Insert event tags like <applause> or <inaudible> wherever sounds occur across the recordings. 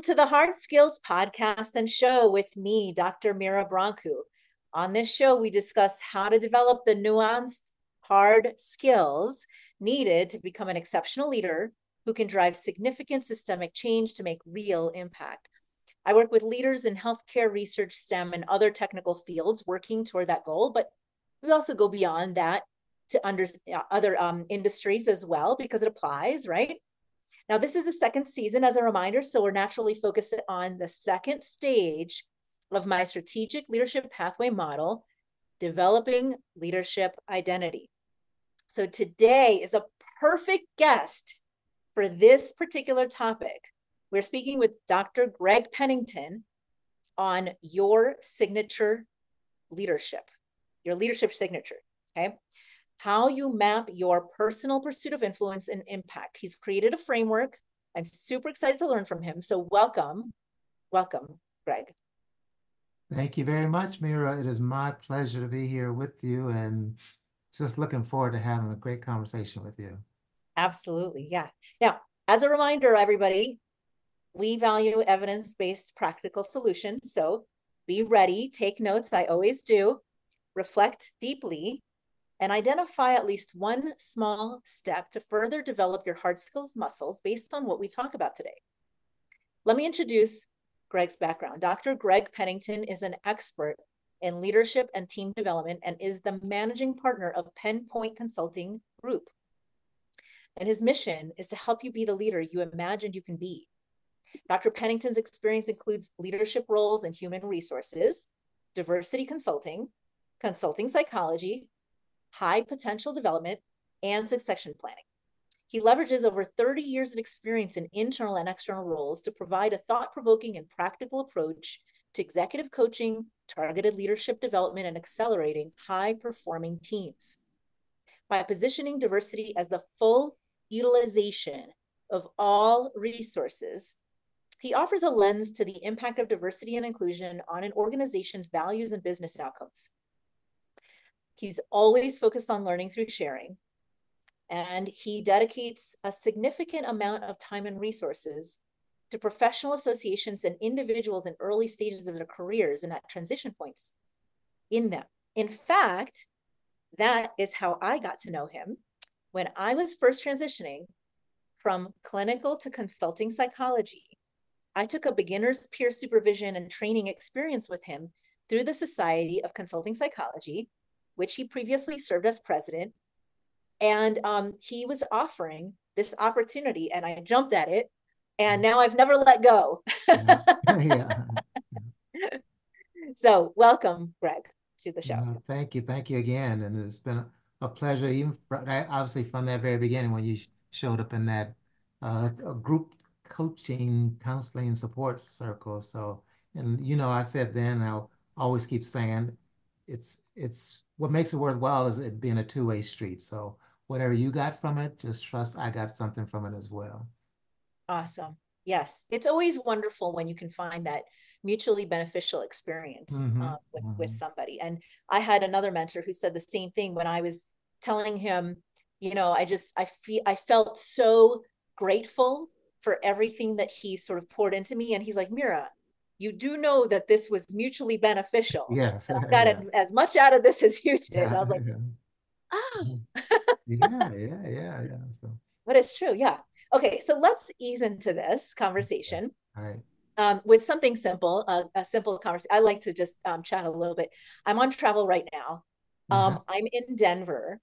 Welcome to the Hard Skills Podcast and Show with me, Dr. Mira Brancu. On this show, we discuss how to develop the nuanced, hard skills needed to become an exceptional leader who can drive significant systemic change to make real impact. I work with leaders in healthcare, research, STEM, and other technical fields working toward that goal, but we also go beyond that to under, uh, other um, industries as well because it applies, right? Now, this is the second season as a reminder, so we're naturally focused on the second stage of my strategic leadership pathway model, developing leadership identity. So today is a perfect guest for this particular topic. We're speaking with Dr. Greg Pennington on your signature leadership, your leadership signature. Okay how you map your personal pursuit of influence and impact. He's created a framework. I'm super excited to learn from him. So, welcome. Welcome, Greg. Thank you very much, Mira. It is my pleasure to be here with you and just looking forward to having a great conversation with you. Absolutely. Yeah. Now, as a reminder, everybody, we value evidence based practical solutions. So be ready, take notes. I always do. Reflect deeply and identify at least one small step to further develop your hard skills muscles based on what we talk about today. Let me introduce Greg's background. Dr. Greg Pennington is an expert in leadership and team development and is the managing partner of Pennpoint Consulting Group. And his mission is to help you be the leader you imagined you can be. Dr. Pennington's experience includes leadership roles in human resources, diversity consulting, consulting psychology, high potential development, and succession planning. He leverages over 30 years of experience in internal and external roles to provide a thought provoking and practical approach to executive coaching, targeted leadership development, and accelerating high performing teams. By positioning diversity as the full utilization of all resources, he offers a lens to the impact of diversity and inclusion on an organization's values and business outcomes. He's always focused on learning through sharing. And he dedicates a significant amount of time and resources to professional associations and individuals in early stages of their careers and at transition points in them. In fact, that is how I got to know him when I was first transitioning from clinical to consulting psychology. I took a beginner's peer supervision and training experience with him through the Society of Consulting Psychology, which he previously served as president. And um, he was offering this opportunity, and I jumped at it. And now I've never let go. yeah. <laughs> so, welcome, Greg, to the show. Uh, thank you. Thank you again. And it's been a pleasure, even obviously from that very beginning when you showed up in that uh, group coaching, counseling, support circle. So, and you know, I said then, I'll always keep saying it's it's what makes it worthwhile is it being a two-way street. So whatever you got from it, just trust I got something from it as well. Awesome. Yes. It's always wonderful when you can find that mutually beneficial experience mm-hmm. uh, with, mm-hmm. with somebody. And I had another mentor who said the same thing when I was telling him, you know, I just, I feel, I felt so grateful for everything that he sort of poured into me. And he's like, Mira, you do know that this was mutually beneficial. Yes. And I got yeah. as much out of this as you did. Yeah, I was like, oh. yeah, <laughs> yeah, yeah, yeah. So. But it's true. Yeah. Okay. So let's ease into this conversation. All right. Um, with something simple, uh, a simple conversation. I like to just um, chat a little bit. I'm on travel right now. Um, mm-hmm. I'm in Denver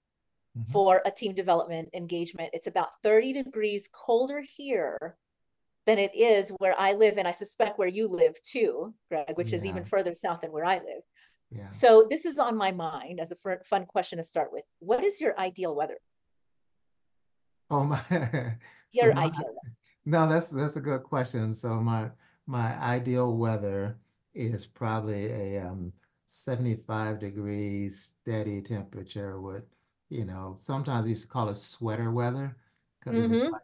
mm-hmm. for a team development engagement. It's about 30 degrees colder here than it is where I live, and I suspect where you live too, Greg, which yeah. is even further south than where I live. Yeah. So this is on my mind as a fun question to start with. What is your ideal weather? Oh my, <laughs> your so ideal. No, that's that's a good question. So my my ideal weather is probably a um, 75 degrees steady temperature with, you know, sometimes we used to call it sweater weather because mm-hmm. it's like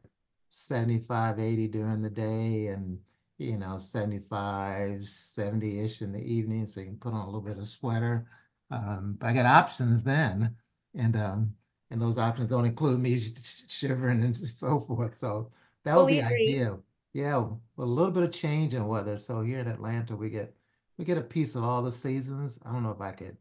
75, 80 during the day and, you know, 75, 70-ish in the evening. So you can put on a little bit of sweater. Um, but I got options then. And um, and those options don't include me <laughs> shivering and so forth. So that would be agree. ideal. Yeah, with a little bit of change in weather. So here in Atlanta, we get we get a piece of all the seasons. I don't know if I could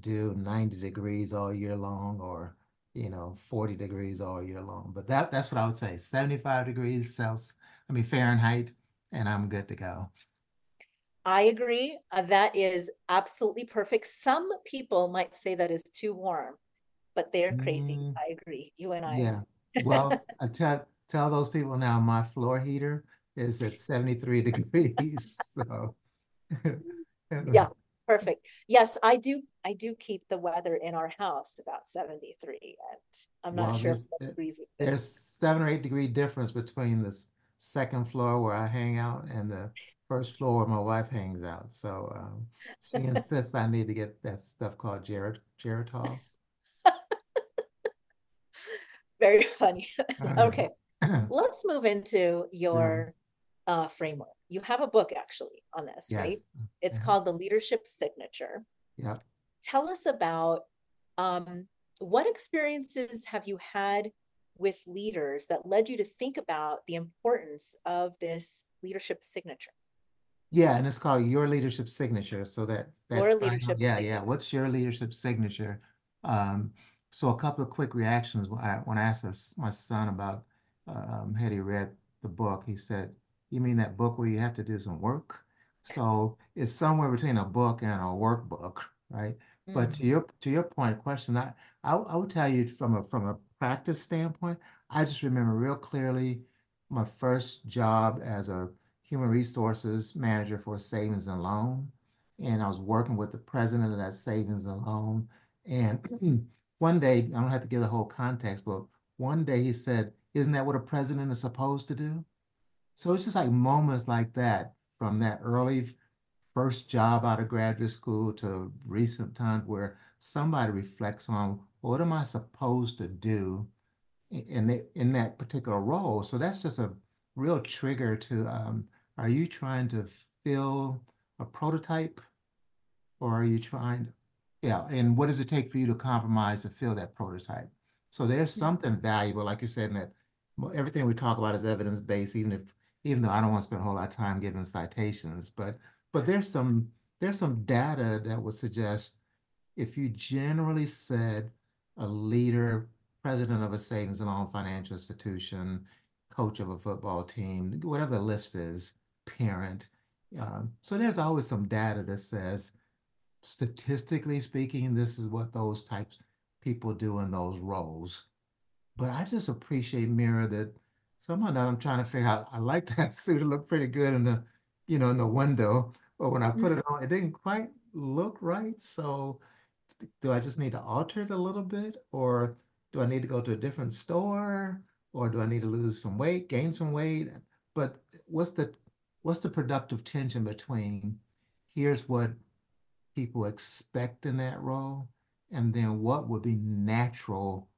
do 90 degrees all year long or, you know, 40 degrees all year long. But that that's what I would say. 75 degrees Celsius, I mean Fahrenheit, and I'm good to go. I agree. Uh, that is absolutely perfect. Some people might say that is too warm, but they're crazy. Mm, I agree. You and I. yeah. <laughs> Well, I tell tell those people now my floor heater is at 73 degrees. <laughs> So Yeah, perfect. Yes, I do. I do keep the weather in our house about 73, and I'm not well, sure if there's that eh, agrees with this. there's seven or eight degree difference between the s- second floor where I hang out and the first floor where my wife hangs out. So um, she <laughs> insists I need to get that stuff called Gerit Geritol. <laughs> Very funny. <laughs> Okay, <clears throat> let's move into yeah. your uh, framework. You have a book actually on this, right? Yes. It's Mhm. called The Leadership Signature. Yeah. Tell us about um, what experiences have you had with leaders that led you to think about the importance of this leadership signature, Yeah, and it's called Your Leadership Signature. So that that your leadership yeah, yeah. signature? What's your leadership signature? Um, so a couple of quick reactions when I when I asked my son about um, had he read the book, he said, "You mean that book where you have to do some work?" So it's somewhere between a book and a workbook, right? But to Mhm. your to your point, question, I I, I would tell you from a from a practice standpoint, I just remember real clearly my first job as a human resources manager for savings and loan. And I was working with the president of that savings and loan. And <clears throat> one day, I don't have to give the whole context, but one day he said, Isn't that what a president is supposed to do? So it's just like moments like that from that early first job out of graduate school to recent times where somebody reflects on what am I supposed to do in the, in that particular role. So that's just a real trigger to um, are you trying to fill a prototype or are you trying, to, yeah, and what does it take for you to compromise to fill that prototype? So there's something valuable, like you're saying, that everything we talk about is evidence-based, even if even though I don't want to spend a whole lot of time giving citations, but but there's some there's some data that would suggest if you generally said a leader, president of a savings and loan financial institution, coach of a football team, whatever the list is, parent. Um, so there's always some data that says, statistically speaking, this is what those types people do in those roles. But I just appreciate Mira that somehow now I'm trying to figure out. I like that <laughs> suit. It looked pretty good in the, you know, in the window. But when I put it mm-hmm. on, it didn't quite look right. So do I just need to alter it a little bit? Or do I need to go to a different store? Or do I need to lose some weight, gain some weight? But what's the what's the productive tension between here's what people expect in that role, and then what would be natural,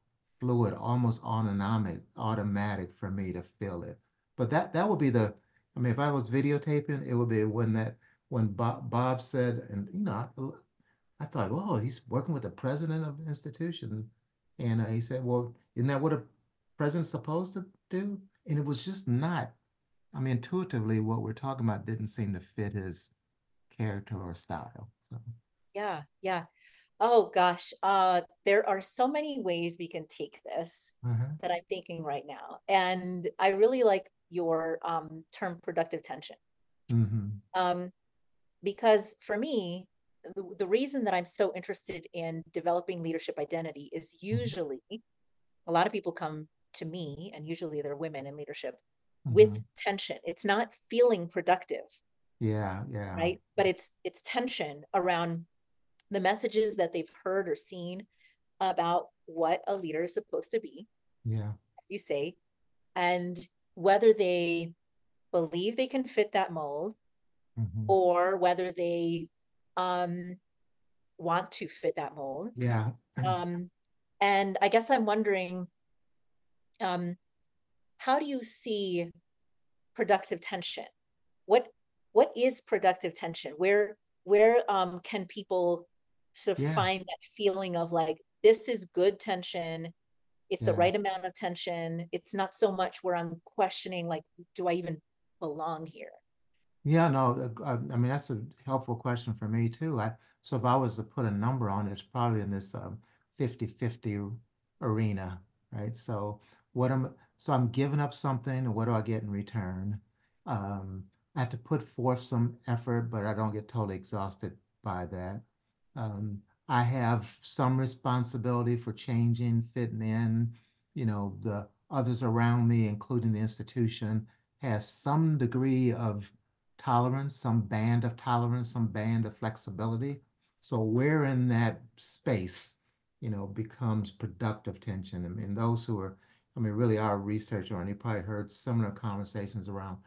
fluid, almost autonomic, automatic for me to feel it. But that that would be the, I mean, if I was videotaping, it would be when that when Bob, Bob said, and you know, I, I thought, oh, he's working with the president of the institution, and uh, he said, well, isn't that what a president's supposed to do? And it was just not. I mean, intuitively, what we're talking about didn't seem to fit his character or style. So. Yeah, yeah. Oh gosh, uh, there are so many ways we can take this Uh-huh. that I'm thinking right now. And I really like your um, term productive tension. Mm-hmm. Um, because for me, the, the reason that I'm so interested in developing leadership identity is usually a lot of people come to me, and usually they're women in leadership with Mm-hmm. tension. It's not feeling productive, Yeah, yeah, right? But it's it's tension around the messages that they've heard or seen about what a leader is supposed to be, yeah. as you say, and whether they believe they can fit that mold Mm-hmm. or whether they um, want to fit that mold. Yeah. Um, and I guess I'm wondering, um, how do you see productive tension? What what is productive tension? Where where um, can people sort of Yeah. find that feeling of like this is good tension? It's the right amount of tension. It's not so much where I'm questioning, like, do I even belong here? Yeah, no, uh, I mean, that's a helpful question for me too. I, so if I was to put a number on it, it's probably in this um 50-50 arena, right? So what am, so I'm giving up something, what do I get in return? Um, I have to put forth some effort, but I don't get totally exhausted by that. Um, I have some responsibility for changing, fitting in, you know, the others around me, including the institution, has some degree of tolerance, some band of tolerance, some band of flexibility. So where in that space, you know, becomes productive tension. I mean, those who are, I mean, really are research on, you probably heard similar conversations around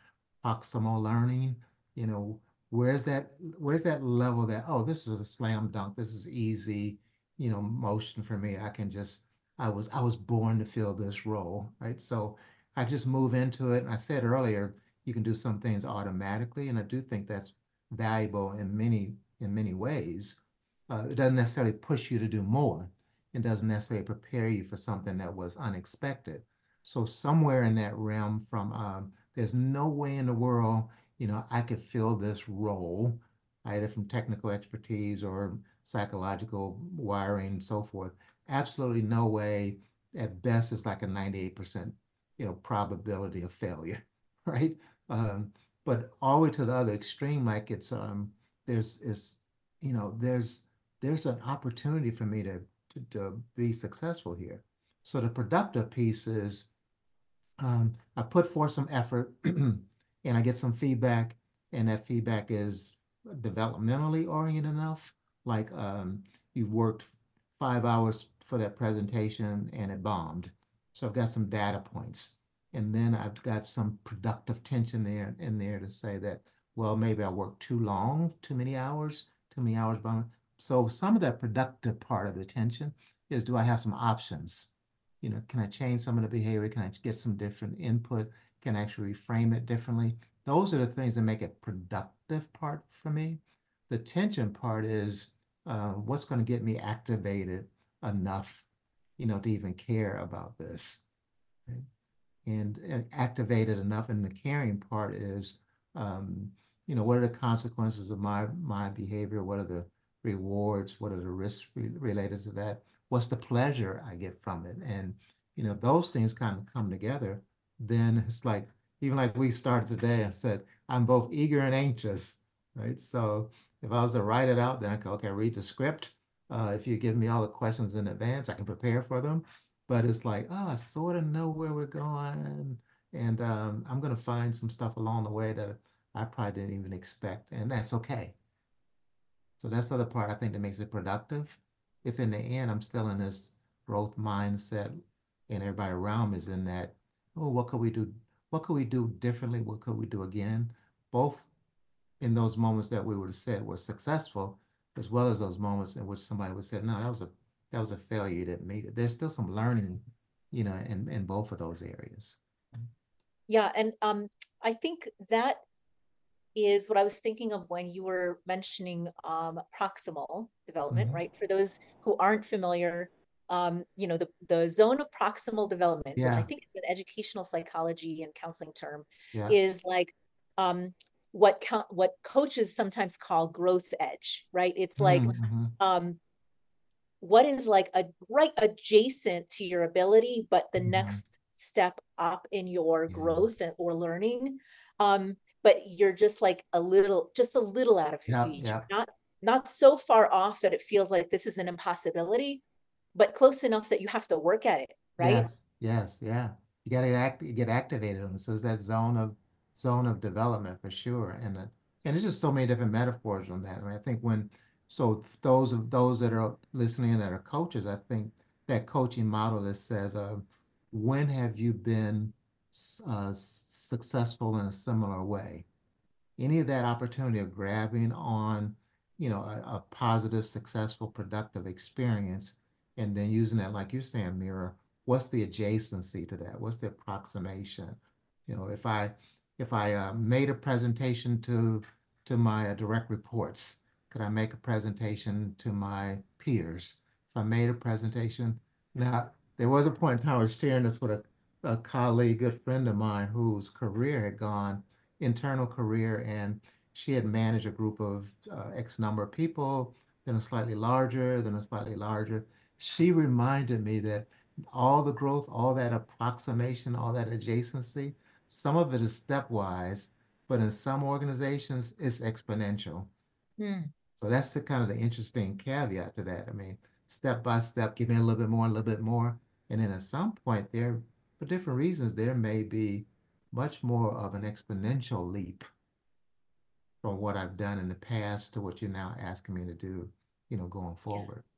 proximal learning, you know, where's that, where's that level that, oh, this is a slam dunk, this is easy, you know, motion for me. I can just, I was, I was born to fill this role, right? So I just move into it. And I said earlier, you can do some things automatically, and I do think that's valuable in many in many ways. Uh, it doesn't necessarily push you to do more. It doesn't necessarily prepare you for something that was unexpected. So somewhere in that realm, from um, there's no way in the world, you know, I could fill this role, either from technical expertise or psychological wiring, so forth. Absolutely no way. At best, it's like a 98%, you know, probability of failure, <laughs> right? Um, but all the way to the other extreme, like it's um, there's is you know there's there's an opportunity for me to, to to be successful here. So the productive piece is um, I put forth some effort <clears throat> and I get some feedback, and that feedback is developmentally oriented enough. Like um, you worked five hours for that presentation and it bombed. So I've got some data points. And then I've got some productive tension there in there to say that, well, maybe I worked too long, too many hours, too many hours. So some of that productive part of the tension is do I have some options? You know, can I change some of the behavior? Can I get some different input? Can actually reframe it differently? Those are the things that make it productive part for me. The tension part is uh, what's going to get me activated enough, you know, to even care about this. Right? and, and activated enough. And the caring part is, um, you know, what are the consequences of my my behavior? What are the rewards? What are the risks re related to that? What's the pleasure I get from it? And you know, those things kind of come together. Then it's like even like we started today and said, I'm both eager and anxious, right? So if I was to write it out, then I go, okay, read the script. Uh, if you give me all the questions in advance, I can prepare for them but it's like, oh, I sort of know where we're going. And um, I'm going to find some stuff along the way that I probably didn't even expect. And that's okay. So that's the other part I think that makes it productive. If in the end I'm still in this growth mindset and everybody around me is in that, oh, what could we do? What could we do differently? What could we do again? Both in those moments that we would have said were successful, as well as those moments in which somebody would say, no, that was a that was a failure, you didn't meet it. There's still some learning, you know, in, in both of those areas. Yeah, and um, I think that is what I was thinking of when you were mentioning um, proximal development, mm -hmm. right? For those who aren't familiar, um, you know, the, the zone of proximal development, yeah. which I think is an educational psychology and counseling term, yeah. is like um, what what coaches sometimes call growth edge, right? It's like mm -hmm. um, what is like a right adjacent to your ability, but the mm-hmm. next step up in your yeah. growth or learning. Um, but you're just like a little, just a little out of your reach, not not so far off that it feels like this is an impossibility, but close enough that you have to work at it, right? Yes, yes, yeah. You got to act, get activated on. It. So it's that zone of zone of development for sure, and uh, and there's just so many different metaphors on that. I mean, I think when so those of those that are listening and that are coaches, I think that coaching model that says, uh, when have you been uh, successful in a similar way? Any of that opportunity of grabbing on, you know, a, a positive, successful, productive experience, and then using that, like you're saying, Mira, what's the adjacency to that? What's the approximation? You know, if I if I uh, made a presentation to to my uh, direct reports, could I make a presentation to my peers? If I made a presentation, now there was a point in time I was sharing this with a, a colleague, good friend of mine, whose career had gone internal career, and she had managed a group of uh, X number of people, then a slightly larger, then a slightly larger. She reminded me that all the growth, all that approximation, all that adjacency, some of it is stepwise, but in some organizations, it's exponential. Hmm. So that's the kind of the interesting caveat to that. I mean, step by step, give me a little bit more, a little bit more. And then at some point there, for different reasons, there may be much more of an exponential leap from what I've done in the past to what you're now asking me to do, you know, going forward. Yeah.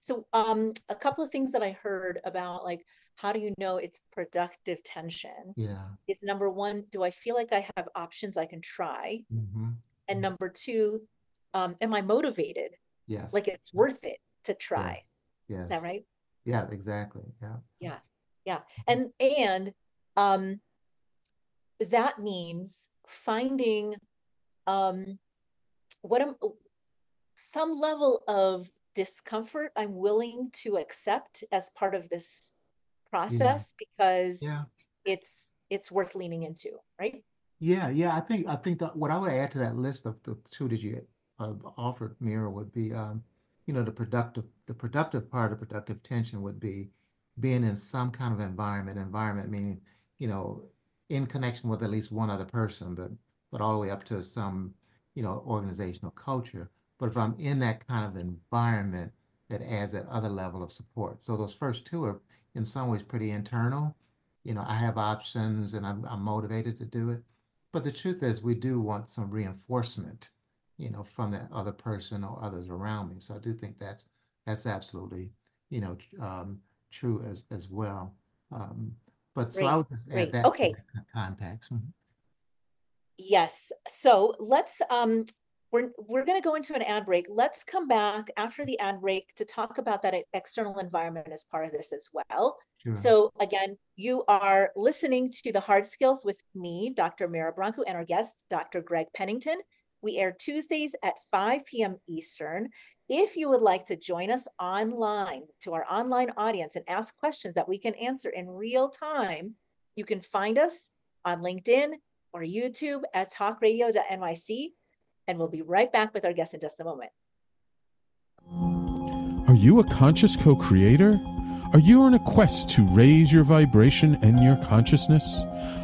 So um a couple of things that I heard about like how do you know it's productive tension Yeah. is number one, do I feel like I have options I can try? hmm And number two, um, am I motivated? Yes. Like it's worth it to try. Yes. Is that right? Yeah, exactly. Yeah. Yeah. Yeah. And and um that means finding um what am some level of discomfort I'm willing to accept as part of this process because Yeah. it's it's worth leaning into, right? Yeah, yeah, I think I think that what I would add to that list of the two that you uh, offered, Mira, would be um, you know, the productive the productive part of productive tension would be being in some kind of environment. Environment meaning, you know, in connection with at least one other person, but but all the way up to some, you know, organizational culture. But if I'm in that kind of environment, that adds that other level of support. So those first two are in some ways pretty internal. You know, I have options and I'm I'm motivated to do it. But the truth is, we do want some reinforcement, you know, from that other person or others around me. So I do think that's that's absolutely, you know, um, true as as well. Um, but so I Great. would just add Great. that to Okay. context. Mhm. Yes. So let's um we're we're going to go into an ad break. Let's come back after the ad break to talk about that external environment as part of this as well. Sure. So again, you are listening to the Hard Skills with me, Dr. Mira Brancu, and our guest, Dr. Greg Pennington. We air Tuesdays at 5 p.m. Eastern. If you would like to join us online to our online audience and ask questions that we can answer in real time, you can find us on LinkedIn or YouTube at talkradio.nyc. And we'll be right back with our guest in just a moment. Are you a conscious co creator? Are you on a quest to raise your vibration and your consciousness?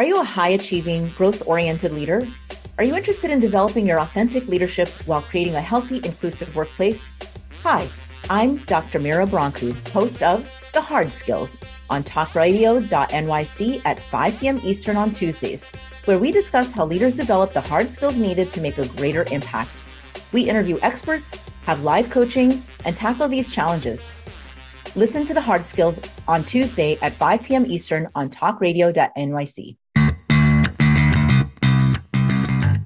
Are you a high achieving, growth oriented leader? Are you interested in developing your authentic leadership while creating a healthy, inclusive workplace? Hi, I'm Dr. Mira Brancu, host of The Hard Skills on talkradio.nyc at 5 p.m. Eastern on Tuesdays, where we discuss how leaders develop the hard skills needed to make a greater impact. We interview experts, have live coaching, and tackle these challenges. Listen to The Hard Skills on Tuesday at 5 p.m. Eastern on talkradio.nyc.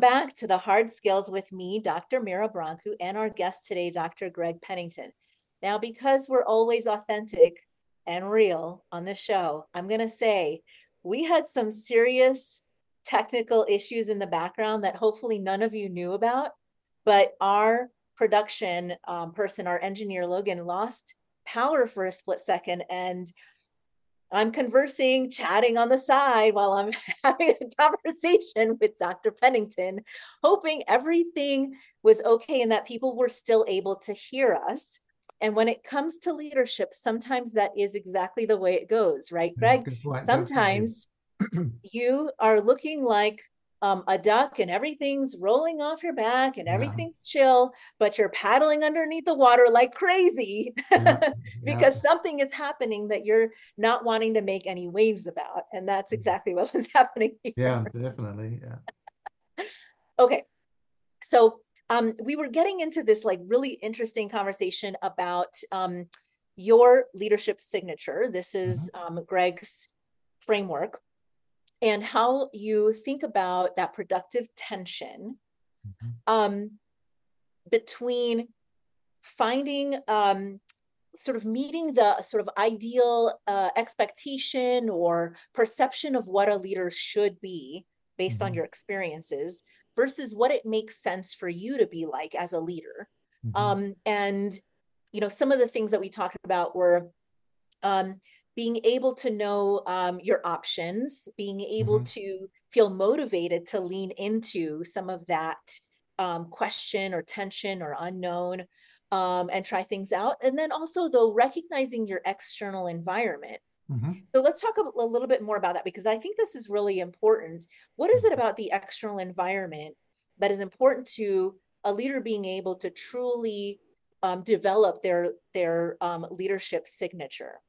Welcome back to the Hard Skills with me, Dr. Mira Brancu, and our guest today, Dr. Greg Pennington. Now, because we're always authentic and real on the show, I'm going to say we had some serious technical issues in the background that hopefully none of you knew about, but our production um, person, our engineer Logan, lost power for a split second and I'm conversing, chatting on the side while I'm <laughs> having a conversation with Dr. Pennington, hoping everything was okay and that people were still able to hear us. And when it comes to leadership, sometimes that is exactly the way it goes, right, Greg? Sometimes you are looking like um, a duck and everything's rolling off your back and everything's yeah. chill, but you're paddling underneath the water like crazy yeah. <laughs> because yeah. something is happening that you're not wanting to make any waves about. And that's mm-hmm. exactly what was <laughs> happening. Here. Yeah, definitely. Yeah. <laughs> okay. So um, we were getting into this like really interesting conversation about um, your leadership signature. This is mm-hmm. um, Greg's framework and how you think about that productive tension mm-hmm. um, between finding um, sort of meeting the sort of ideal uh, expectation or perception of what a leader should be based mm-hmm. on your experiences versus what it makes sense for you to be like as a leader mm-hmm. um, and you know some of the things that we talked about were um, being able to know um, your options, being able mm-hmm. to feel motivated to lean into some of that um, question or tension or unknown um, and try things out. And then also, though, recognizing your external environment. Mm-hmm. So let's talk a, a little bit more about that because I think this is really important. What is it mm-hmm. about the external environment that is important to a leader being able to truly um, develop their their um, leadership signature?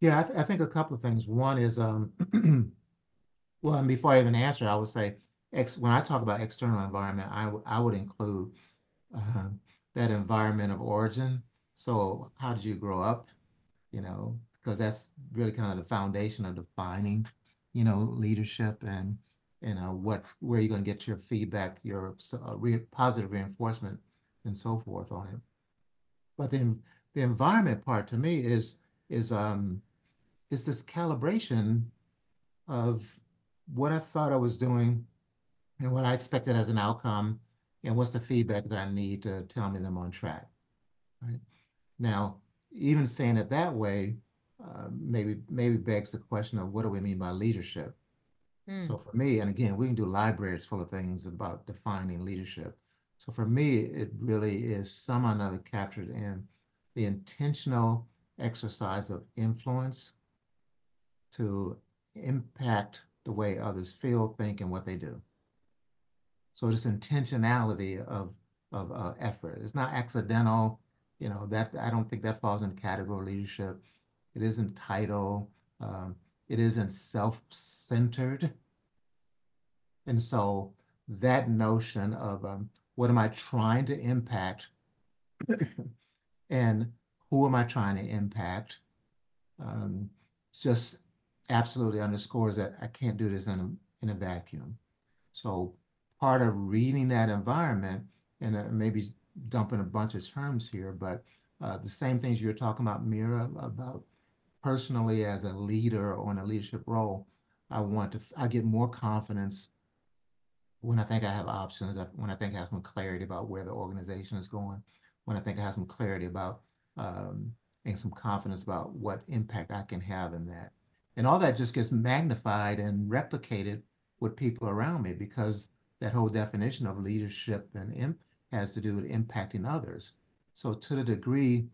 Yeah, I, th- I think a couple of things. One is, um, <clears throat> well, and before I even answer, I would say, ex- when I talk about external environment, I, w- I would include uh, that environment of origin. So, how did you grow up? You know, because that's really kind of the foundation of defining, you know, leadership and you know what's where you're going to get your feedback, your uh, re- positive reinforcement, and so forth on it. But then the environment part to me is is um is this calibration of what I thought I was doing and what I expected as an outcome, and what's the feedback that I need to tell me that I'm on track. Right now, even saying it that way, uh, maybe maybe begs the question of what do we mean by leadership? Mm. So for me, and again, we can do libraries full of things about defining leadership. So for me, it really is some or another captured in the intentional exercise of influence to impact the way others feel, think, and what they do. So this intentionality of of uh, effort. It's not accidental. You know that I don't think that falls in the category of leadership. It isn't title. Um, it isn't self-centered. And so that notion of um, what am I trying to impact, <coughs> and who am I trying to impact, um, just absolutely underscores that I can't do this in a, in a vacuum. So part of reading that environment, and uh, maybe dumping a bunch of terms here, but uh, the same things you're talking about, Mira, about personally as a leader or in a leadership role, I want to, I get more confidence when I think I have options, when I think I have some clarity about where the organization is going, when I think I have some clarity about um, and some confidence about what impact I can have in that. And all that just gets magnified and replicated with people around me because that whole definition of leadership and imp- has to do with impacting others. So to the degree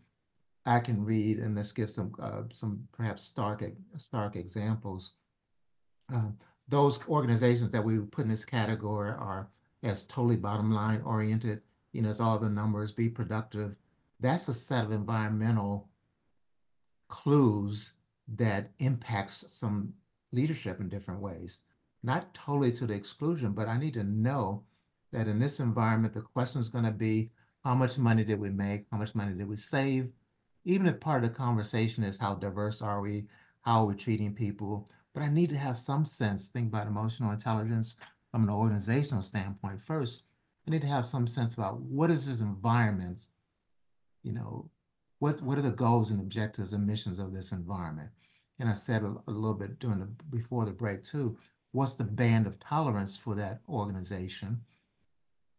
I can read, and let's give some uh, some perhaps stark stark examples. Um, those organizations that we put in this category are as totally bottom line oriented. You know, it's all the numbers, be productive. That's a set of environmental clues that impacts some leadership in different ways. Not totally to the exclusion, but I need to know that in this environment, the question is going to be how much money did we make? How much money did we save? Even if part of the conversation is how diverse are we? How are we treating people? But I need to have some sense, think about emotional intelligence from an organizational standpoint first. I need to have some sense about what is this environment, you know, what what are the goals and objectives and missions of this environment? And I said a, a little bit during the before the break too. What's the band of tolerance for that organization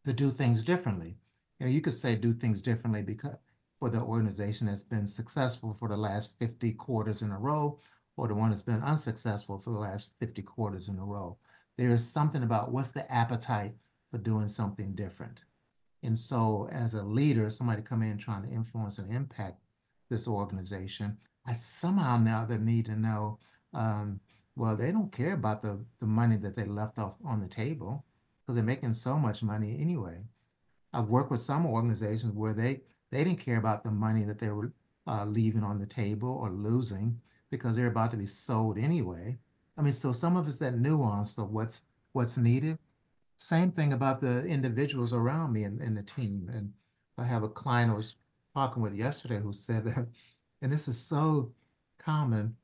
to do things differently? You know, you could say do things differently because for the organization that's been successful for the last 50 quarters in a row, or the one that's been unsuccessful for the last 50 quarters in a row. There is something about what's the appetite for doing something different. And so as a leader, somebody come in trying to influence and impact this organization, I somehow now they need to know, um, well, they don't care about the, the money that they left off on the table because they're making so much money anyway. I've worked with some organizations where they, they didn't care about the money that they were uh, leaving on the table or losing because they're about to be sold anyway. I mean, so some of it's that nuance of what's what's needed. Same thing about the individuals around me and, the team. And I have a client I was talking with yesterday who said that, and this is so common,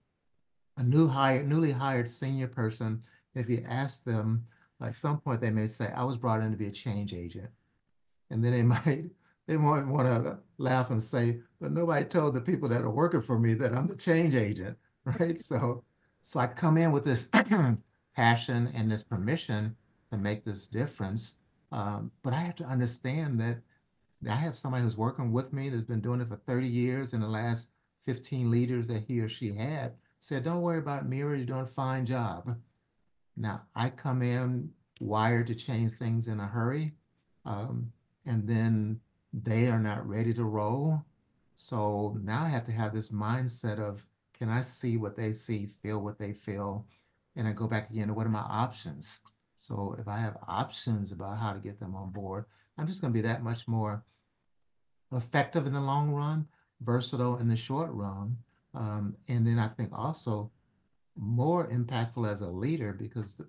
a new hired, newly hired senior person, if you ask them, at some point they may say, I was brought in to be a change agent. And then they <laughs> might they might want to laugh and say, but nobody told the people that are working for me that I'm the change agent, <laughs> right? so, so I come in with this <clears throat> passion and this permission to make this difference, um, but I have to understand that I have somebody who's working with me that's been doing it for 30 years, and the last 15 leaders that he or she had said, "Don't worry about Mira, you're doing a fine job." Now I come in wired to change things in a hurry, um, and then they are not ready to roll. So now I have to have this mindset of can I see what they see, feel what they feel? And I go back again to what are my options? So if I have options about how to get them on board, I'm just going to be that much more effective in the long run, versatile in the short run. Um, and then I think also more impactful as a leader because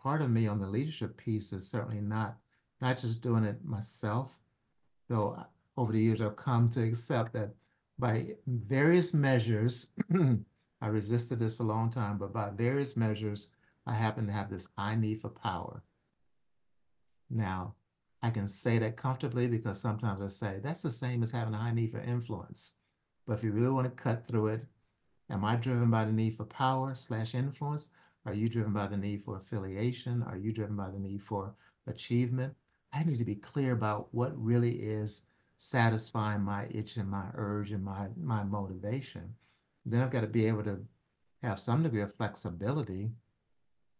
part of me on the leadership piece is certainly not not just doing it myself, though over the years I've come to accept that by various measures, <clears throat> I resisted this for a long time, but by various measures, I happen to have this high need for power. Now, I can say that comfortably because sometimes I say that's the same as having a high need for influence. But if you really want to cut through it, am I driven by the need for power slash influence? Are you driven by the need for affiliation? Are you driven by the need for achievement? I need to be clear about what really is satisfying my itch and my urge and my, my motivation. Then I've got to be able to have some degree of flexibility,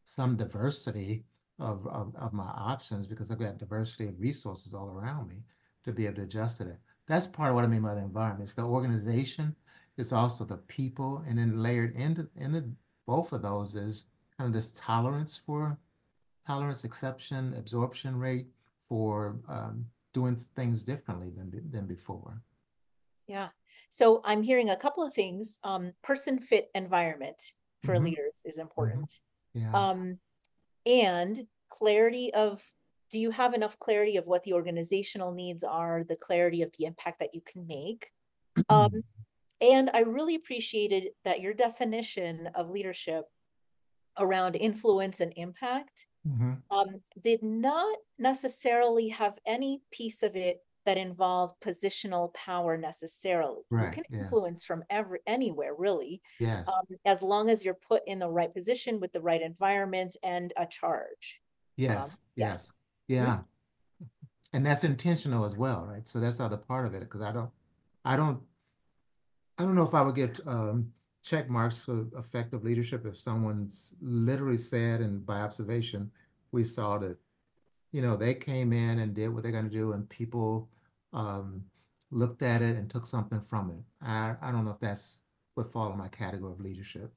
some diversity of, of, of my options because I've got diversity of resources all around me to be able to adjust to that. That's part of what I mean by the environment. It's the organization, it's also the people, and then layered into, into both of those is kind of this tolerance for tolerance, exception, absorption rate, for um, doing things differently than than before. Yeah. So I'm hearing a couple of things. Um, person fit environment for mm-hmm. leaders is mm-hmm. important. Yeah. Um, and clarity of do you have enough clarity of what the organizational needs are, the clarity of the impact that you can make? <clears throat> Um, and I really appreciated that your definition of leadership around influence and impact mm-hmm. um, did not necessarily have any piece of it that involved positional power necessarily. Right, you can yeah. influence from every anywhere really. Yes. Um, as long as you're put in the right position with the right environment and a charge. Yes. Um, yes. yes. Yeah. And that's intentional as well, right? So that's the other part of it. Because I don't, I don't, I don't know if I would get um, check marks for effective leadership if someone's literally said and by observation we saw that you know they came in and did what they're going to do and people um, looked at it and took something from it I, I don't know if that's would fall in my category of leadership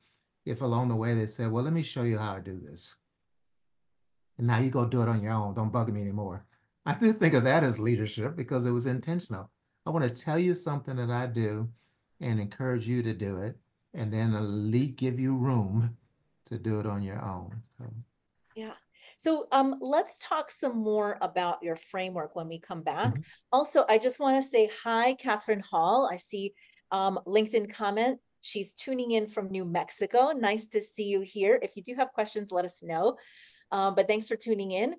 if along the way they said well let me show you how i do this and now you go do it on your own don't bug me anymore <laughs> i do think of that as leadership because it was intentional i want to tell you something that i do and encourage you to do it and then elite give you room to do it on your own. So. Yeah. So um, let's talk some more about your framework when we come back. Mm-hmm. Also, I just want to say hi, Catherine Hall. I see um, LinkedIn comment. She's tuning in from New Mexico. Nice to see you here. If you do have questions, let us know. Um, but thanks for tuning in.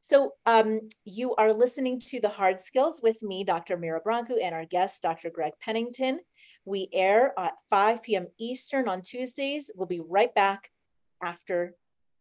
So um, you are listening to The Hard Skills with me, Dr. Mira Brancu, and our guest, Dr. Greg Pennington. We air at 5 p.m. Eastern on Tuesdays. We'll be right back after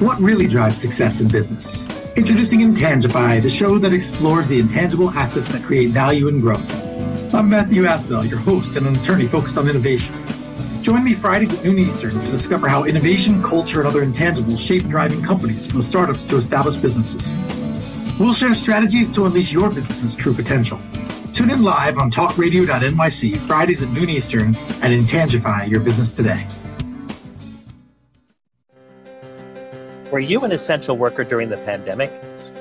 What really drives success in business? Introducing Intangify, the show that explores the intangible assets that create value and growth. I'm Matthew Asbell, your host and an attorney focused on innovation. Join me Fridays at noon Eastern to discover how innovation, culture, and other intangibles shape thriving companies from startups to established businesses. We'll share strategies to unleash your business's true potential. Tune in live on talkradio.nyc Fridays at noon Eastern and Intangify your business today. Were you an essential worker during the pandemic?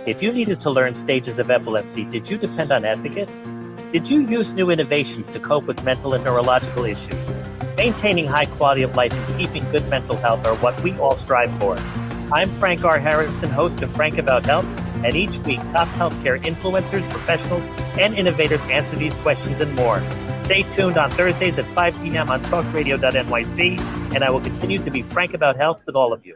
If you needed to learn stages of epilepsy, did you depend on advocates? Did you use new innovations to cope with mental and neurological issues? Maintaining high quality of life and keeping good mental health are what we all strive for. I'm Frank R. Harrison, host of Frank About Health, and each week top healthcare influencers, professionals, and innovators answer these questions and more. Stay tuned on Thursdays at 5 p.m. on talkradio.nyc, and I will continue to be frank about health with all of you.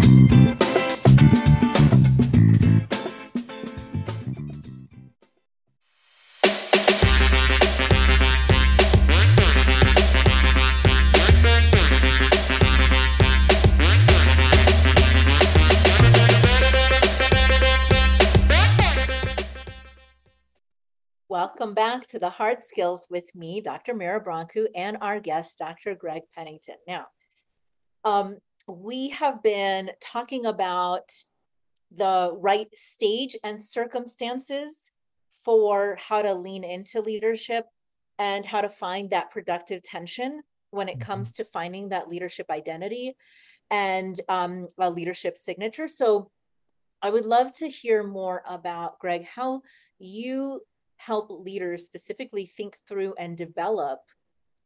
To the Hard Skills with me, Dr. Mira Brancu, and our guest, Dr. Greg Pennington. Now, um, we have been talking about the right stage and circumstances for how to lean into leadership and how to find that productive tension when it comes to finding that leadership identity and um, a leadership signature. So, I would love to hear more about, Greg, how you help leaders specifically think through and develop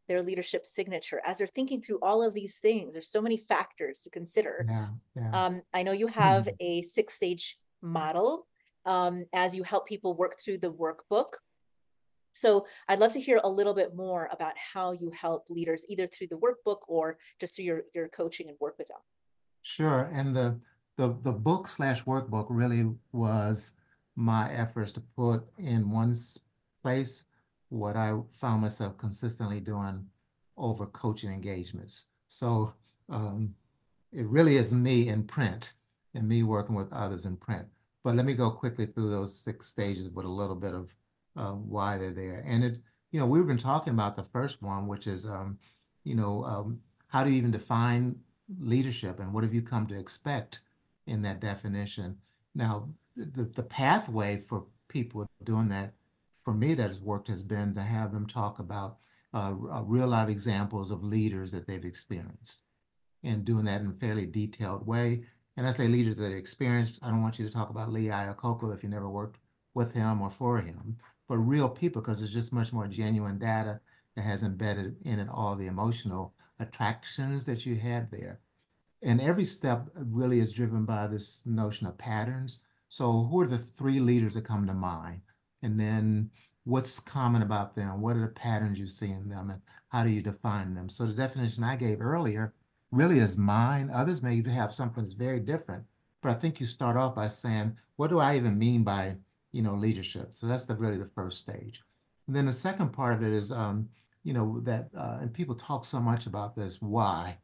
their leadership signature as they're thinking through all of these things there's so many factors to consider Yeah, yeah. um, i know you have a six stage model um, as you help people work through the workbook so i'd love to hear a little bit more about how you help leaders either through the workbook or just through your, your coaching and work with them Sure. And the the the book slash workbook really was my efforts to put in one place what I found myself consistently doing over coaching engagements. So um, it really is me in print and me working with others in print. But let me go quickly through those six stages with a little bit of uh, why they're there. And it, you know, we've been talking about the first one, which is, um, you know, um, how do you even define leadership and what have you come to expect in that definition? Now, the, the pathway for people doing that, for me, that has worked has been to have them talk about uh, uh, real life examples of leaders that they've experienced and doing that in a fairly detailed way. And I say leaders that are experienced. I don't want you to talk about Lee Iacocca if you never worked with him or for him, but real people because it's just much more genuine data that has embedded in it all the emotional attractions that you had there. And every step really is driven by this notion of patterns. So who are the three leaders that come to mind? And then what's common about them? What are the patterns you see in them and how do you define them? So the definition I gave earlier really is mine. Others may have something that's very different, but I think you start off by saying, what do I even mean by, you know, leadership? So that's the really the first stage. And then the second part of it is, um, you know, that, uh, and people talk so much about this, why?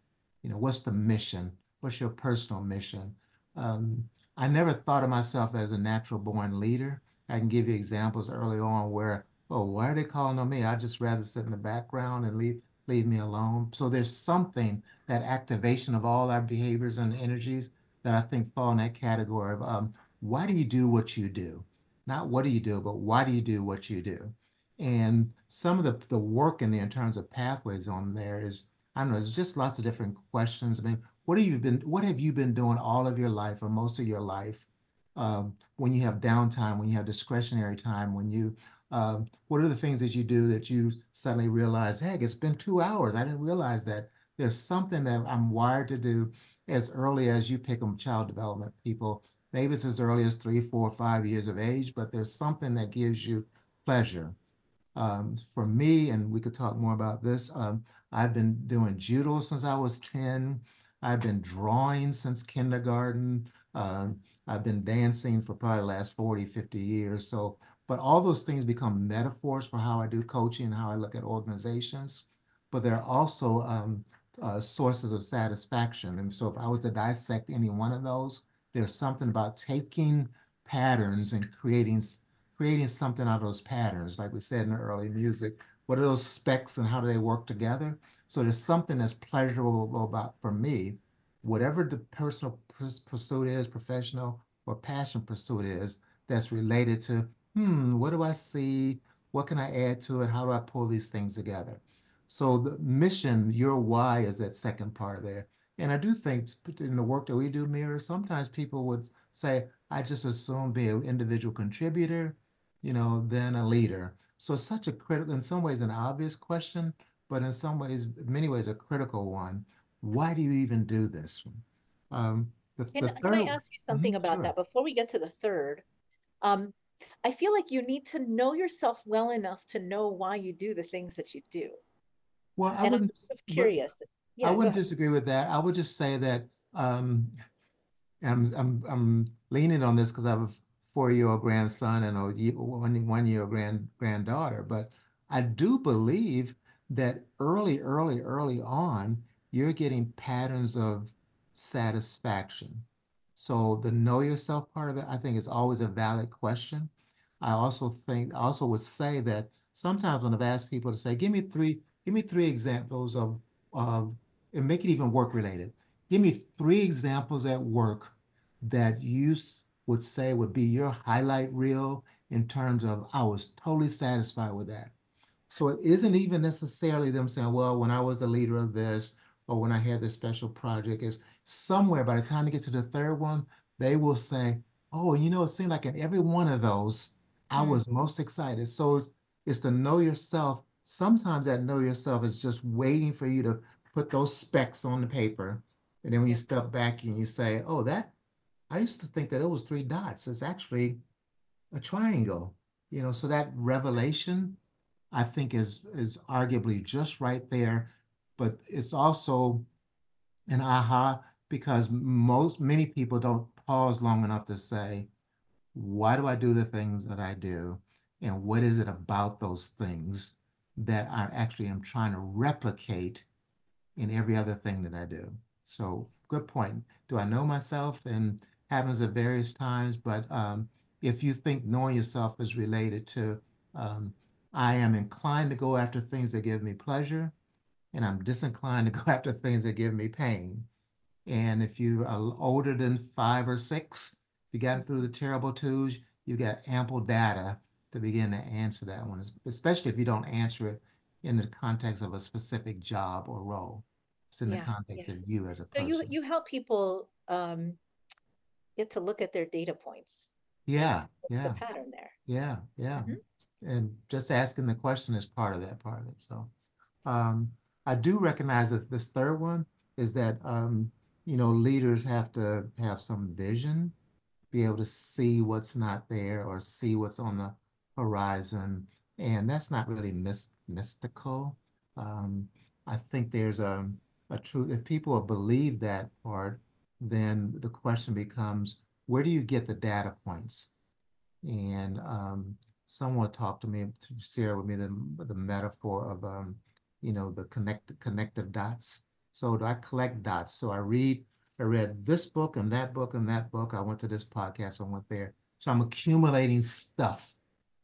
You know, what's the mission? What's your personal mission? Um, I never thought of myself as a natural born leader. I can give you examples early on where, oh, why are they calling on me? I'd just rather sit in the background and leave leave me alone. So there's something that activation of all our behaviors and energies that I think fall in that category of um, why do you do what you do? not what do you do, but why do you do what you do? And some of the, the work in there in terms of pathways on there is, I don't know, there's just lots of different questions. I mean, what have you been, what have you been doing all of your life or most of your life um, when you have downtime, when you have discretionary time, when you, um, what are the things that you do that you suddenly realize, heck, it's been two hours. I didn't realize that there's something that I'm wired to do as early as you pick them child development people. Maybe it's as early as three, four, five years of age, but there's something that gives you pleasure. Um, for me, and we could talk more about this, um, I've been doing judo since I was 10. I've been drawing since kindergarten. Um, I've been dancing for probably the last 40, 50 years. So, but all those things become metaphors for how I do coaching how I look at organizations. But they're also um, uh, sources of satisfaction. And so if I was to dissect any one of those, there's something about taking patterns and creating creating something out of those patterns, like we said in the early music. What are those specs and how do they work together? So there's something that's pleasurable about for me, whatever the personal pursuit is, professional or passion pursuit is, that's related to, hmm, what do I see? What can I add to it? How do I pull these things together? So the mission, your why is that second part there. And I do think in the work that we do, Mira, sometimes people would say, I just assume be an individual contributor, you know, then a leader. So it's such a critical, in some ways, an obvious question, but in some ways, many ways, a critical one. Why do you even do this? Um, the, can, the can I ask you something mm-hmm, about sure. that before we get to the third? Um, I feel like you need to know yourself well enough to know why you do the things that you do. Well, I and wouldn't, I'm sort of curious. Yeah, I wouldn't disagree with that. I would just say that um, I'm I'm I'm leaning on this because I have a four-year-old grandson and a one one-year grand granddaughter. But I do believe that early, early, early on, you're getting patterns of satisfaction. So the know yourself part of it, I think, is always a valid question. I also think, I also would say that sometimes when I've asked people to say, give me three, give me three examples of, of and make it even work related. Give me three examples at work that you would say would be your highlight reel in terms of I was totally satisfied with that. So it isn't even necessarily them saying, well, when I was the leader of this or when I had this special project, is somewhere by the time you get to the third one, they will say, oh, you know, it seemed like in every one of those, I mm-hmm. was most excited. So it's, it's to know yourself. Sometimes that know yourself is just waiting for you to put those specs on the paper. And then when you step back and you say, oh, that, I used to think that it was three dots. It's actually a triangle, you know, so that revelation, I think is, is arguably just right there, but it's also an aha because most, many people don't pause long enough to say, why do I do the things that I do? And what is it about those things that I actually am trying to replicate in every other thing that I do. So good point. Do I know myself? And happens at various times, but um, if you think knowing yourself is related to, um, I am inclined to go after things that give me pleasure, and I'm disinclined <laughs> to go after things that give me pain. And if you are older than five or six, you got through the terrible twos, you've got ample data to begin to answer that one, especially if you don't answer it in the context of a specific job or role. It's in the context yeah. of you as a So person. you you help people um, get to look at their data points. Yeah, yeah, pattern there? yeah, yeah. Mhm. And just asking the question is part of that part of it. So, um, I do recognize that this third one is that, um, you know, leaders have to have some vision, be able to see what's not there or see what's on the horizon. And that's not really mys- mystical. Um, I think there's a, a truth. If people believe that part, then the question becomes, where do you get the data points? And um, someone talked to me to share with me the, the metaphor of, um, you know, the connect, connective dots. So do I collect dots? So I read, I read this book and that book and that book. I went to this podcast, I went there. So I'm accumulating stuff.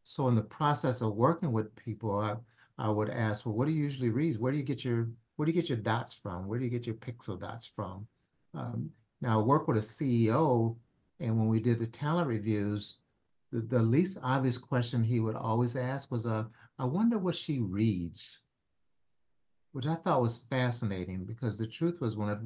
So in the process of working with people, I, I would ask, well, what do you usually read? Where do you get your where do you get your dots from? Where do you get your pixel dots from? Um, now I work with a CEO, and when we did the talent reviews, the, the least obvious question he would always ask was, uh, I wonder what she reads, which I thought was fascinating because the truth was when I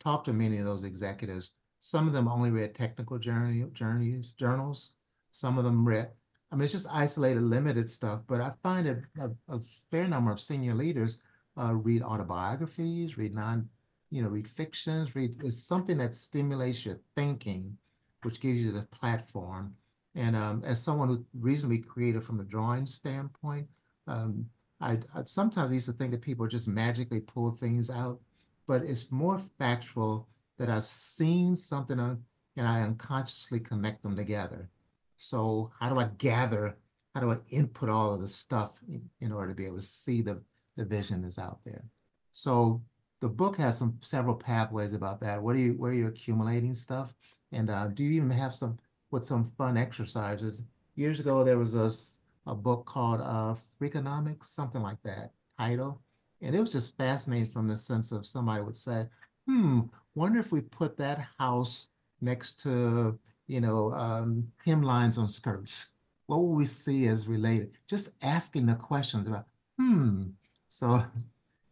talked to many of those executives, some of them only read technical journey, journeys, journals. Some of them read, I mean, it's just isolated, limited stuff, but I find a, a, a fair number of senior leaders uh, read autobiographies, read non, you know, read fictions, read it's something that stimulates your thinking, which gives you the platform. And um, as someone who's reasonably creative from a drawing standpoint, um, I, I sometimes used to think that people just magically pull things out, but it's more factual that I've seen something and I unconsciously connect them together. So how do I gather? How do I input all of the stuff in, in order to be able to see the the vision is out there. So the book has some several pathways about that. What are you where are you accumulating stuff? And uh, do you even have some with some fun exercises? Years ago there was a, a book called uh, Freakonomics, something like that title. And it was just fascinating from the sense of somebody would say, hmm, wonder if we put that house next to, you know, um, hemlines on skirts. What will we see as related? Just asking the questions about, hmm, so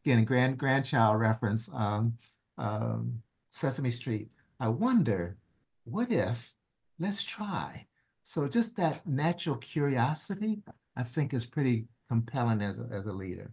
again, grand grandchild reference, um, um, Sesame Street. I wonder, what if, let's try. So just that natural curiosity, I think is pretty compelling as a, as a leader.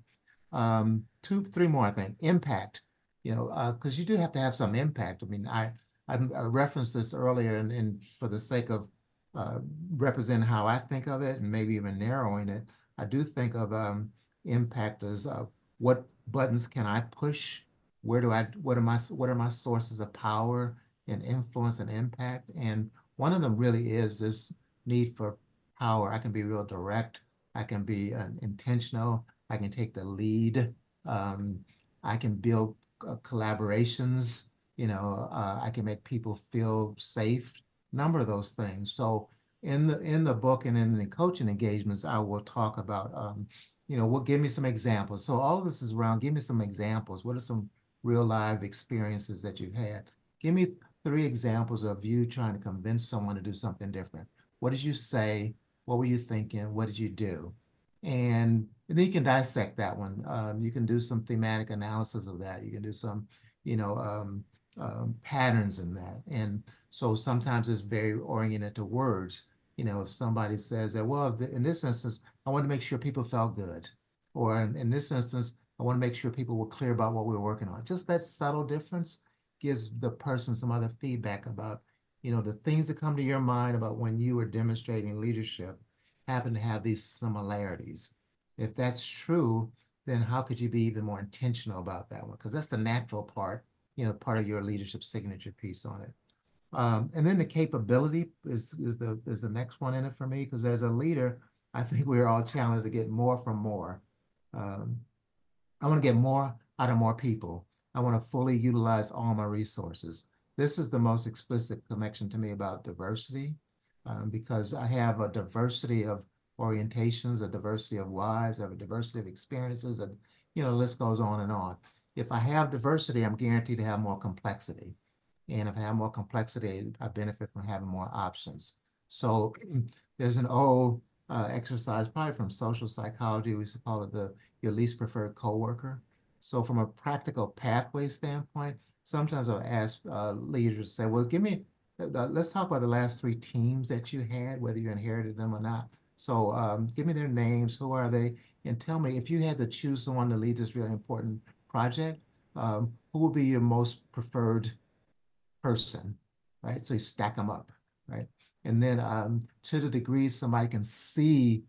Um, two, three more, I think. Impact, you know, because uh, you do have to have some impact. I mean, I, I, referenced this earlier and, and for the sake of uh, representing how I think of it and maybe even narrowing it, I do think of um, impact as uh, what buttons can I push? Where do I, what are my, what are my sources of power and influence and impact? And one of them really is this need for power. I can be real direct. I can be uh, intentional. I can take the lead. Um, I can build uh, collaborations. You know, uh, I can make people feel safe. Number of those things. So in the in the book and in the coaching engagements, I will talk about um, you know, what give me some examples. So all of this is around, give me some examples. What are some real life experiences that you've had? Give me three examples of you trying to convince someone to do something different. What did you say? What were you thinking? What did you do? And, and then you can dissect that one. Um, you can do some thematic analysis of that. You can do some, you know, um, um, patterns in that. And so sometimes it's very oriented to words. You know, if somebody says that, well, in this instance, I want to make sure people felt good. Or in, in this instance, I want to make sure people were clear about what we were working on. Just that subtle difference gives the person some other feedback about, you know, the things that come to your mind about when you were demonstrating leadership happen to have these similarities. If that's true, then how could you be even more intentional about that one? Because that's the natural part, you know, part of your leadership signature piece on it. Um, and then the capability is, is the is the next one in it for me because as a leader, I think we're all challenged to get more from more. Um, I want to get more out of more people. I want to fully utilize all my resources. This is the most explicit connection to me about diversity um, because I have a diversity of orientations, a diversity of whys, I have a diversity of experiences, and you know, the list goes on and on. If I have diversity, I'm guaranteed to have more complexity. And if I have more complexity, I benefit from having more options. So <clears throat> there's an old uh, exercise, probably from social psychology. We used to call it the your least preferred coworker. So from a practical pathway standpoint, sometimes I'll ask uh, leaders say, well, give me, uh, let's talk about the last three teams that you had, whether you inherited them or not. So um, give me their names, who are they, and tell me if you had to choose someone to lead this really important project, um, who would be your most preferred person, right? So you stack them up, right? And then um, to the degree somebody can see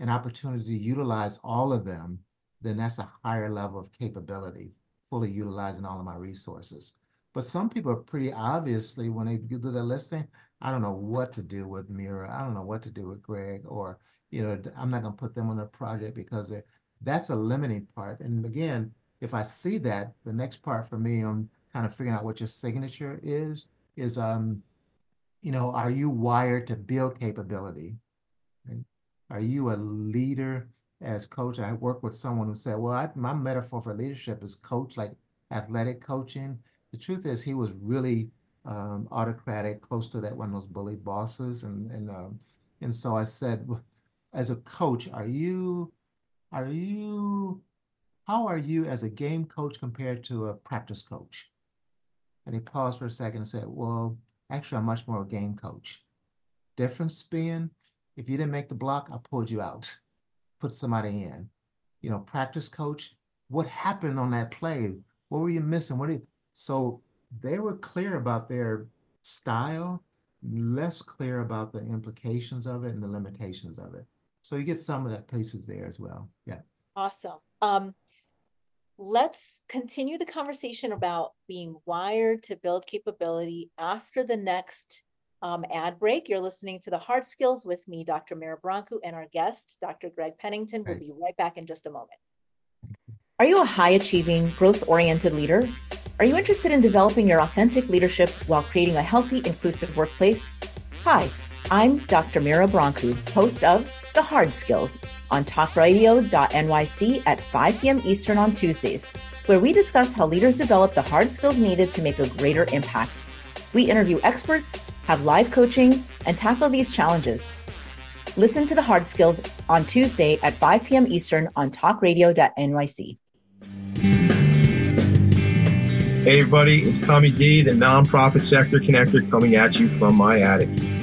an opportunity to utilize all of them, then that's a higher level of capability, fully utilizing all of my resources. But some people are pretty obviously, when they do the listing, I don't know what to do with Mira. I don't know what to do with Greg, or, you know, I'm not going to put them on a project because that's a limiting part. And again, if I see that, the next part for me on kind of figuring out what your signature is, is um, you know, are you wired to build capability? Are you a leader as coach? I work with someone who said, well, I, my metaphor for leadership is coach, like athletic coaching. The truth is he was really um, autocratic, close to that one of those bully bosses. And, and um, And so I said, as a coach, are you, are you, how are you as a game coach compared to a practice coach? And he paused for a second and said, well, actually, I'm much more a game coach. Difference being, if you didn't make the block, I pulled you out, put somebody in. You know, practice coach, what happened on that play? What were you missing? What did, so they were clear about their style, less clear about the implications of it and the limitations of it. So you get some of that pieces there as well. Yeah. Awesome. Um, let's continue the conversation about being wired to build capability after the next um, ad break. You're listening to the Hard Skills with me, Dr. Mira Brancu, and our guest, Dr. Greg Pennington. We'll be right back in just a moment. Are you a high achieving, growth oriented leader? Are you interested in developing your authentic leadership while creating a healthy, inclusive workplace? Hi, I'm Dr. Mira Brancu, host of The Hard Skills on talkradio.nyc at 5 p.m. Eastern on Tuesdays, where we discuss how leaders develop the hard skills needed to make a greater impact. We interview experts, have live coaching, and tackle these challenges. Listen to The Hard Skills on Tuesday at 5 p.m. Eastern on talkradio.nyc. Hey, everybody, it's Tommy D, the nonprofit sector connector, coming at you from my attic.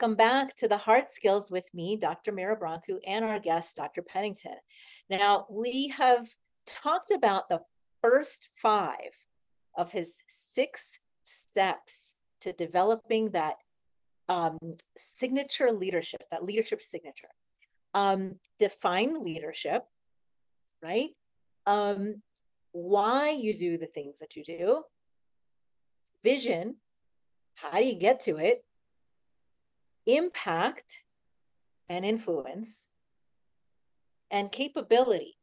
Welcome back to the Hard Skills with me, Dr. Mira Brancu, and our guest, Dr. Pennington. Now, we have talked about the first five of his six steps to developing that um, signature leadership, that leadership signature. Um, define leadership, right? Um, why you do the things that you do, vision, how do you get to it? Impact and influence and capability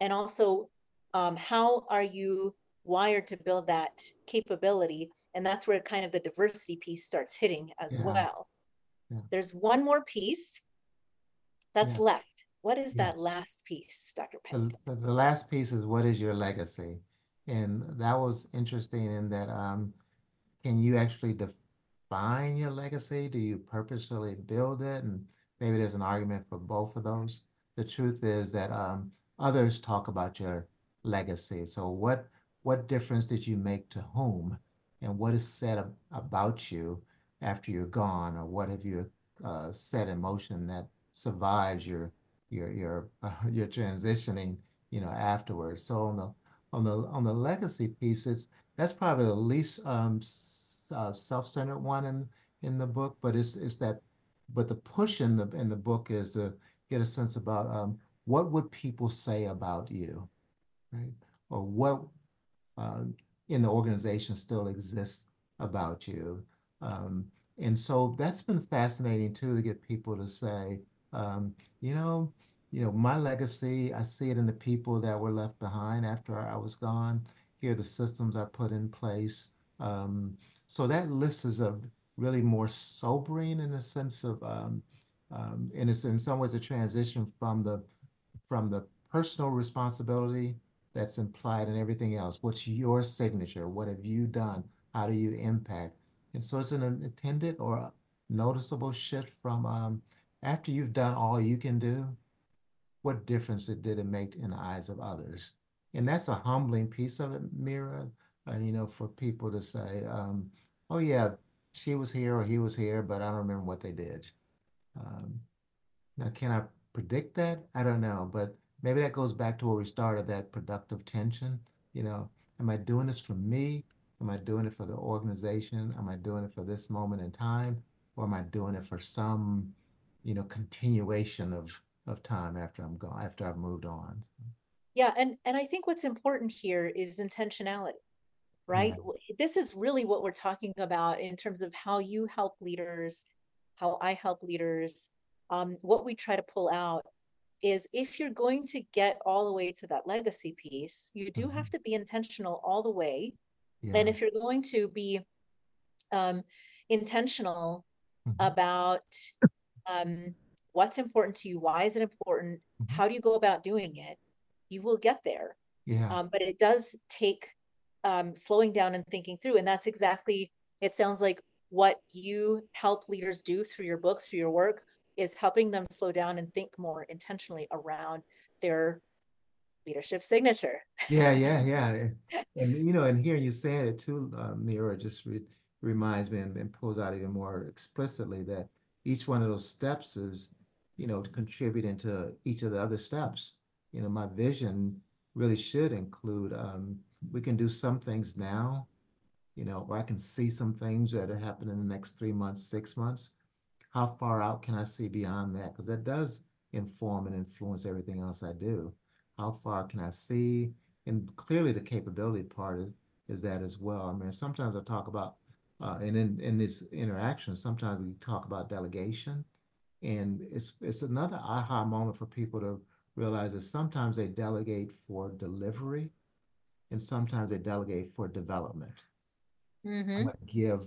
and also um, how are you wired to build that capability and that's where kind of the diversity piece starts hitting as yeah. well yeah. there's one more piece that's yeah. left what is that last piece dr Pennington? The, the, last piece is what is your legacy and that was interesting in that um, can you actually define define your legacy? Do you purposefully build it? And maybe there's an argument for both of those. The truth is that um, others talk about your legacy. So what what difference did you make to whom? And what is said ab- about you after you're gone? Or what have you uh, set in motion that survives your your your uh, <laughs> your transitioning, you know, afterwards? So on the on the on the legacy piece, it's that's probably the least um, uh, self-centered one in in the book, but it's it's that, but the push in the in the book is to get a sense about um, what would people say about you, right? Or what uh, in the organization still exists about you. Um, and so that's been fascinating too to get people to say, um, you know, you know, my legacy, I see it in the people that were left behind after I was gone. Here are the systems I put in place. Um, so that list is a really more sobering in the sense of, um, um, and it's in some ways a transition from the from the personal responsibility that's implied in everything else. What's your signature? What have you done? How do you impact? And so it's an intended or noticeable shift from um, after you've done all you can do, what difference it did it make in the eyes of others? And that's a humbling piece of it, Mira. And you know, for people to say, um, "Oh yeah, she was here or he was here, but I don't remember what they did." Um, now, can I predict that? I don't know, but maybe that goes back to where we started that productive tension. You know, am I doing this for me? Am I doing it for the organization? Am I doing it for this moment in time? Or am I doing it for some, you know, continuation of of time after I'm gone, after I've moved on? Yeah, and and I think what's important here is intentionality, right? This is really what we're talking about in terms of how you help leaders, how I help leaders. Um, what we try to pull out is if you're going to get all the way to that legacy piece, you do Mhm. have to be intentional all the way. Yeah. And if you're going to be um, intentional Mhm. about um, what's important to you, why is it important, Mhm. how do you go about doing it, you will get there. Yeah. Um, but it does take um, slowing down and thinking through. And that's exactly, it sounds like what you help leaders do through your book, through your work, is helping them slow down and think more intentionally around their leadership signature. Yeah, <laughs> yeah, yeah. And you know, and hearing you saying it too, uh, Mira, just re reminds me and, and pulls out even more explicitly that each one of those steps is, you know, contributing to each of the other steps. You know, my vision really should include um, we can do some things now, you know, or I can see some things that are happening in the next three months, six months. How far out can I see beyond that? Because that does inform and influence everything else I do. How far can I see? And clearly the capability part is, is that as well. I mean, sometimes I talk about, uh, and in, in this interaction, sometimes we talk about delegation. And it's it's another aha moment for people to realize that sometimes they delegate for delivery and sometimes they delegate for development. I'm Mm-hmm. going to give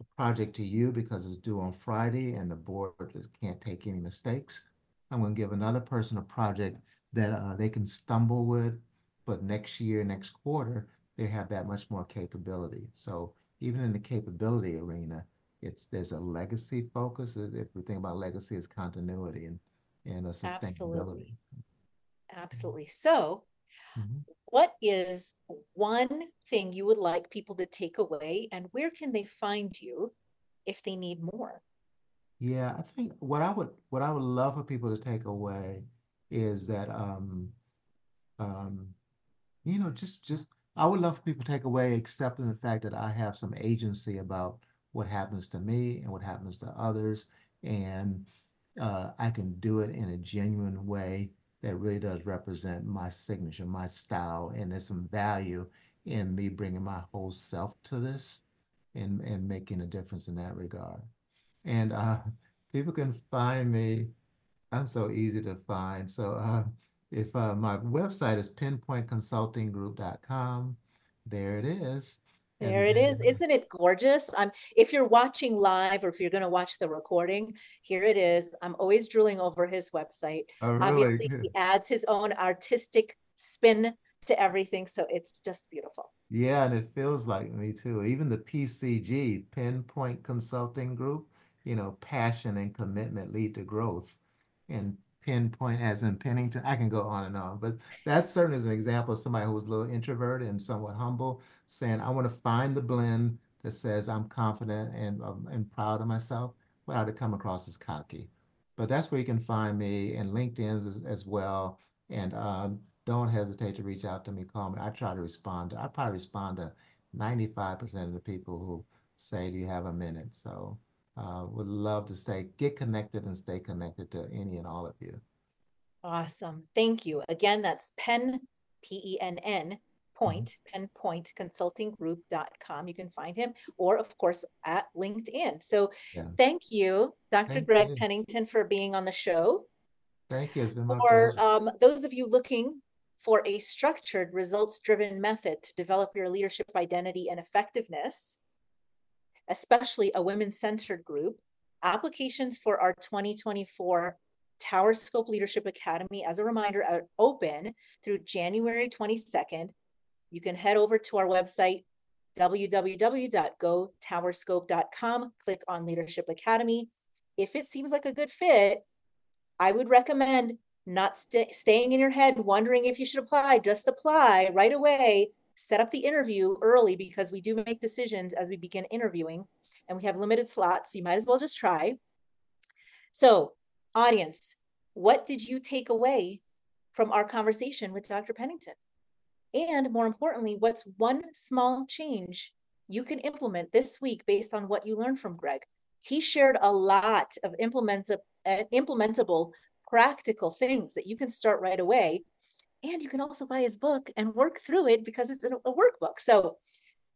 a project to you because it's due on Friday and the board just can't take any mistakes. I'm going to give another person a project that uh, they can stumble with, but next year, next quarter, they have that much more capability. So even in the capability arena, it's there's a legacy focus. If we think about legacy as continuity and and a sustainability. Absolutely. sustainability. Absolutely. So, Mhm. what is one thing you would like people to take away, and where can they find you if they need more? Yeah, I think what I would what I would love for people to take away is that um um you know just just I would love for people to take away accepting the fact that I have some agency about what happens to me and what happens to others and uh I can do it in a genuine way that really does represent my signature, my style, and there's some value in me bringing my whole self to this and and making a difference in that regard. And uh, people can find me. I'm so easy to find. So uh, if uh, my website is pennpointconsultinggroup.com, there it is. There it is. Isn't it gorgeous? Um, if you're watching live or if you're going to watch the recording, here it is. I'm always drooling over his website. oh, really? Obviously, he <laughs> adds his own artistic spin to everything, so it's just beautiful. Yeah, and it feels like me too. Even the PCG, Pennpoint Consulting Group, you know, passion and commitment lead to growth. And Pennpoint as in Pennington, I can go on and on, but that's certainly is an example of somebody who was a little introverted and somewhat humble, saying, I want to find the blend that says I'm confident and um, and proud of myself without it come across as cocky. But that's where you can find me and LinkedIn as, as well. And um, don't hesitate to reach out to me, call me. I try to respond. To, I probably respond to 95% of the people who say, do you have a minute? So uh, would love to stay, get connected and stay connected to any and all of you. Awesome. Thank you. Again, that's Penn, P E N N, point, pennpointconsultinggroup.com. You can find him, or of course at LinkedIn. So Yeah. thank you, Dr. Thank Greg you. Pennington, for being on the show. Thank you. It's been my For um, those of you looking for a structured, results driven method to develop your leadership identity and effectiveness, especially a women centered group, applications for our 2024 Tower Scope Leadership Academy, as a reminder, are open through January 22nd. You can head over to our website, www.gotowerscope.com, click on Leadership Academy. If it seems like a good fit, I would recommend not st- staying in your head wondering if you should apply, just apply right away. Set up the interview early because we do make decisions as we begin interviewing and we have limited slots. So you might as well just try. So, audience, what did you take away from our conversation with Dr. Pennington? And more importantly, what's one small change you can implement this week based on what you learned from Greg? He shared a lot of implement- uh, implementable, practical things that you can start right away. And you can also buy his book and work through it because it's a workbook. So,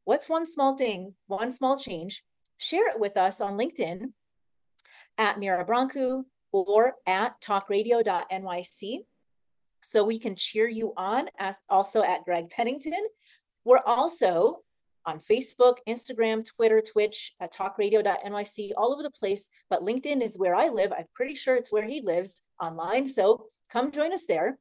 what's one small thing, one small change? Share it with us on LinkedIn at Mira Brancu or at talkradio.nyc so we can cheer you on as also at Greg Pennington. We're also on Facebook, Instagram, Twitter, Twitch, at talkradio.nyc, all over the place. But LinkedIn is where I live. I'm pretty sure it's where he lives online. So come join us there.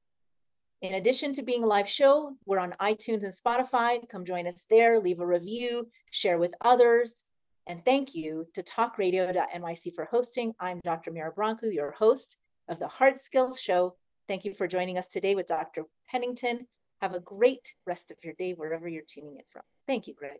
In addition to being a live show, we're on iTunes and Spotify. Come join us there, leave a review, share with others. And thank you to talkradio.nyc for hosting. I'm Dr. Mira Brancu, your host of the Hard Skills Show Thank you for joining us today with Dr. Pennington. Have a great rest of your day wherever you're tuning in from. Thank you, Greg.